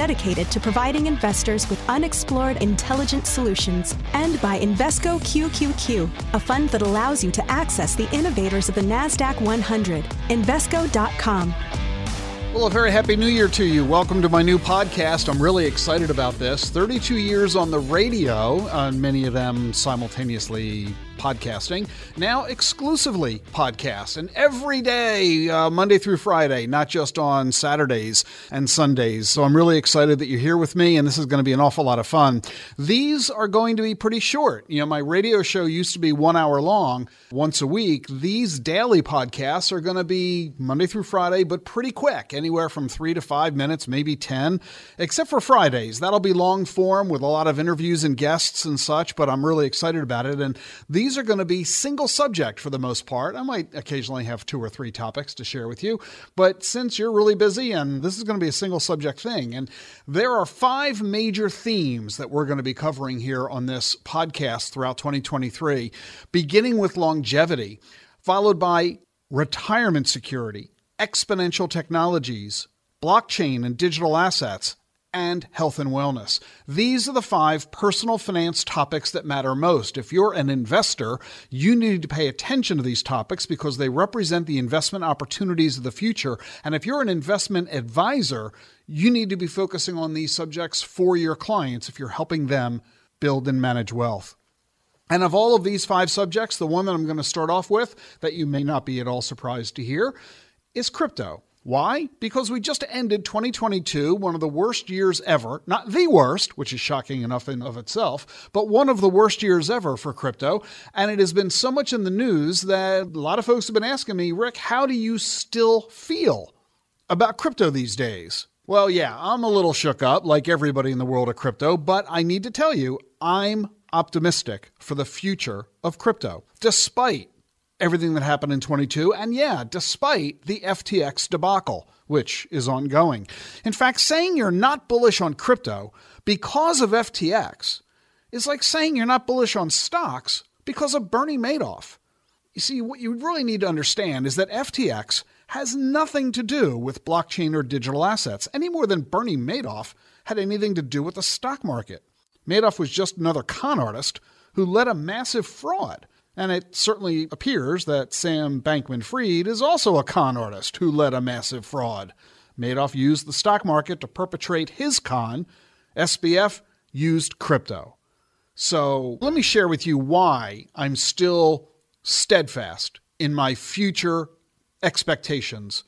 dedicated to providing investors with unexplored intelligent solutions, and by Invesco QQQ, a fund that allows you to access the innovators of the NASDAQ 100. Invesco.com. Well, a very happy new year to you. Welcome to my new podcast. I'm really excited about this. 32 years on the radio, and many of them simultaneously podcasting, now exclusively podcast, and every day, uh, Monday through Friday, not just on Saturdays and Sundays. So I'm really excited that you're here with me, and this is going to be an awful lot of fun. These are going to be pretty short. You know, my radio show used to be one hour long once a week. These daily podcasts are going to be Monday through Friday, but pretty quick, anywhere from three to five minutes, maybe 10, except for Fridays. That'll be long form with a lot of interviews and guests and such, but I'm really excited about it. And these these are going to be single subject for the most part. I might occasionally have two or three topics to share with you, but since you're really busy and this is going to be a single subject thing, and there are five major themes that we're going to be covering here on this podcast throughout 2023, beginning with longevity, followed by retirement security, exponential technologies, blockchain and digital assets, and health and wellness. These are the five personal finance topics that matter most. If you're an investor, you need to pay attention to these topics because they represent the investment opportunities of the future. And if you're an investment advisor, you need to be focusing on these subjects for your clients if you're helping them build and manage wealth. And of all of these five subjects, the one that I'm going to start off with, that you may not be at all surprised to hear, is crypto. Why? Because we just ended 2022, one of the worst years ever. Not the worst, which is shocking enough in of itself, but one of the worst years ever for crypto. And it has been so much in the news that a lot of folks have been asking me, Ric, how do you still feel about crypto these days? Well, yeah, I'm a little shook up, like everybody in the world of crypto, but I need to tell you, I'm optimistic for the future of crypto, despite everything that happened in 22, and yeah, despite the FTX debacle, which is ongoing. In fact, saying you're not bullish on crypto because of FTX is like saying you're not bullish on stocks because of Bernie Madoff. You see, what you really need to understand is that FTX has nothing to do with blockchain or digital assets, any more than Bernie Madoff had anything to do with the stock market. Madoff was just another con artist who led a massive fraud. And it certainly appears that Sam Bankman Fried is also a con artist who led a massive fraud. Madoff used the stock market to perpetrate his con. SBF used crypto. So let me share with you why I'm still steadfast in my future expectations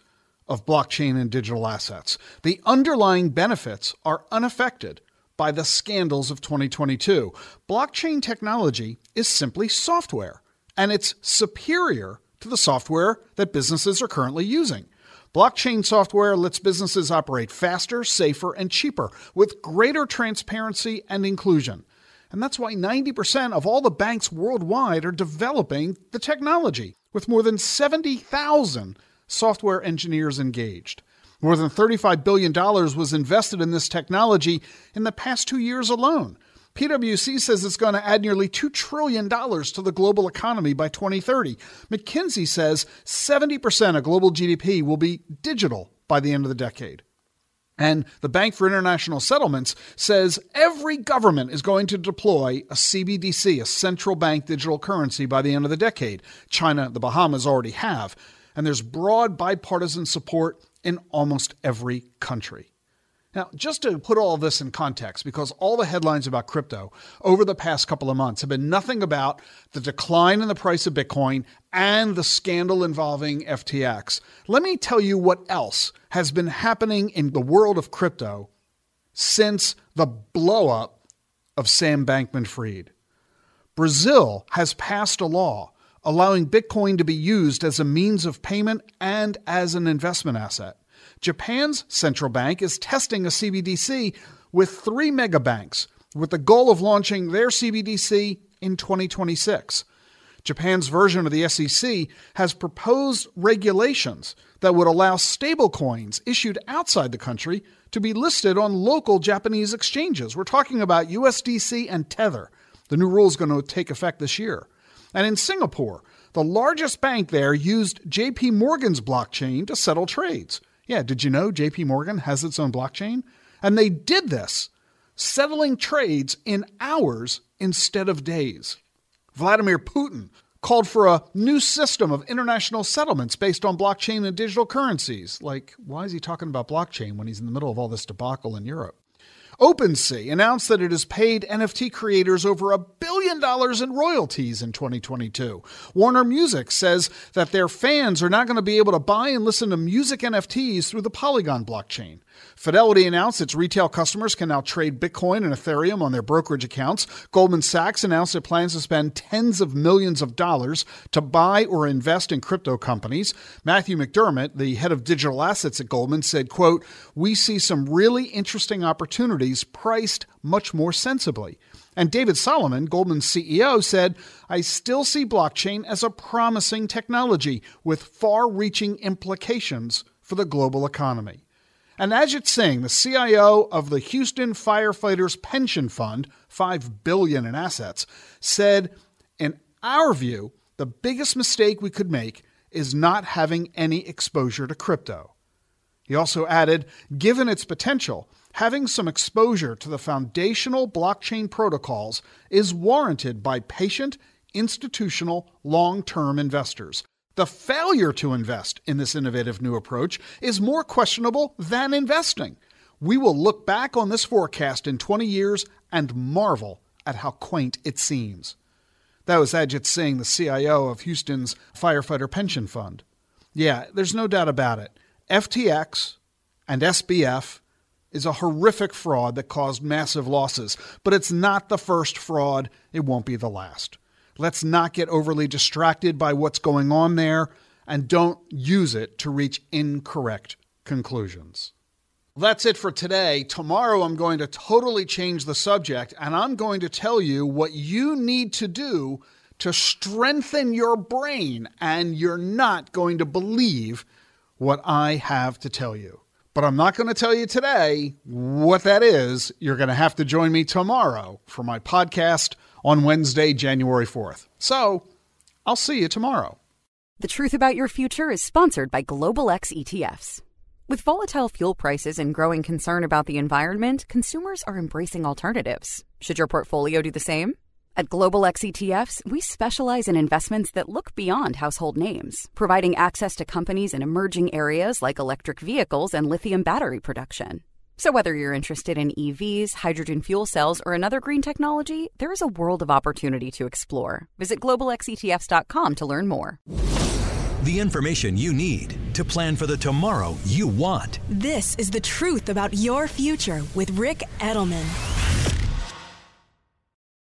of blockchain and digital assets. The underlying benefits are unaffected by the scandals of 2022. Blockchain technology is simply software, and it's superior to the software that businesses are currently using. Blockchain software lets businesses operate faster, safer, and cheaper with greater transparency and inclusion. And that's why 90% of all the banks worldwide are developing the technology, with more than 70,000 software engineers engaged. More than $35 billion was invested in this technology in the past two years alone. PwC says it's going to add nearly $2 trillion to the global economy by 2030. McKinsey says 70% of global GDP will be digital by the end of the decade. And the Bank for International Settlements says every government is going to deploy a CBDC, a central bank digital currency, by the end of the decade. China, the Bahamas already have. And there's broad bipartisan support in almost every country. Now, just to put all this in context, because all the headlines about crypto over the past couple of months have been nothing about the decline in the price of Bitcoin and the scandal involving FTX, let me tell you what else has been happening in the world of crypto since the blowup of Sam Bankman Fried. Brazil has passed a law allowing Bitcoin to be used as a means of payment and as an investment asset. Japan's central bank is testing a CBDC with three megabanks with the goal of launching their CBDC in 2026. Japan's version of the SEC has proposed regulations that would allow stablecoins issued outside the country to be listed on local Japanese exchanges. We're talking about USDC and Tether. The new rule is going to take effect this year. And in Singapore, the largest bank there used JP Morgan's blockchain to settle trades. Yeah, did you know JP Morgan has its own blockchain? And they did this, settling trades in hours instead of days. Vladimir Putin called for a new system of international settlements based on blockchain and digital currencies. Like, why is he talking about blockchain when he's in the middle of all this debacle in Europe? OpenSea announced that it has paid NFT creators over a billion dollars in royalties in 2022. Warner Music says that their fans are not going to be able to buy and listen to music NFTs through the Polygon blockchain. Fidelity announced its retail customers can now trade Bitcoin and Ethereum on their brokerage accounts. Goldman Sachs announced it plans to spend tens of millions of dollars to buy or invest in crypto companies. Matthew McDermott, the head of digital assets at Goldman, said, quote, "We see some really interesting opportunities priced much more sensibly." And David Solomon, Goldman's CEO, said, I still see blockchain as a promising technology with far reaching implications for the global economy. And Ajit Singh, the CIO of the Houston Firefighters Pension Fund, 5 billion in assets, said, "In our view, the biggest mistake we could make is not having any exposure to crypto." He also added, given its potential, having some exposure to the foundational blockchain protocols is warranted by patient, institutional, long-term investors. The failure to invest in this innovative new approach is more questionable than investing. We will look back on this forecast in 20 years and marvel at how quaint it seems. That was Ajit Singh, the CIO of Houston's Firefighter Pension Fund. Yeah, there's no doubt about it. FTX and SBF is a horrific fraud that caused massive losses, but it's not the first fraud. It won't be the last. Let's not get overly distracted by what's going on there and don't use it to reach incorrect conclusions. That's it for today. Tomorrow, I'm going to totally change the subject and I'm going to tell you what you need to do to strengthen your brain, and you're not going to believe what I have to tell you. But I'm not going to tell you today what that is. You're going to have to join me tomorrow for my podcast on Wednesday, January 4th. So I'll see you tomorrow. The Truth About Your Future is sponsored by Global X ETFs. With volatile fuel prices and growing concern about the environment, consumers are embracing alternatives. Should your portfolio do the same? At Global X ETFs, we specialize in investments that look beyond household names, providing access to companies in emerging areas like electric vehicles and lithium battery production. So, whether you're interested in EVs, hydrogen fuel cells, or another green technology, there is a world of opportunity to explore. Visit globalxetfs.com to learn more. The information you need to plan for the tomorrow you want. This is the truth about your future with Ric Edelman.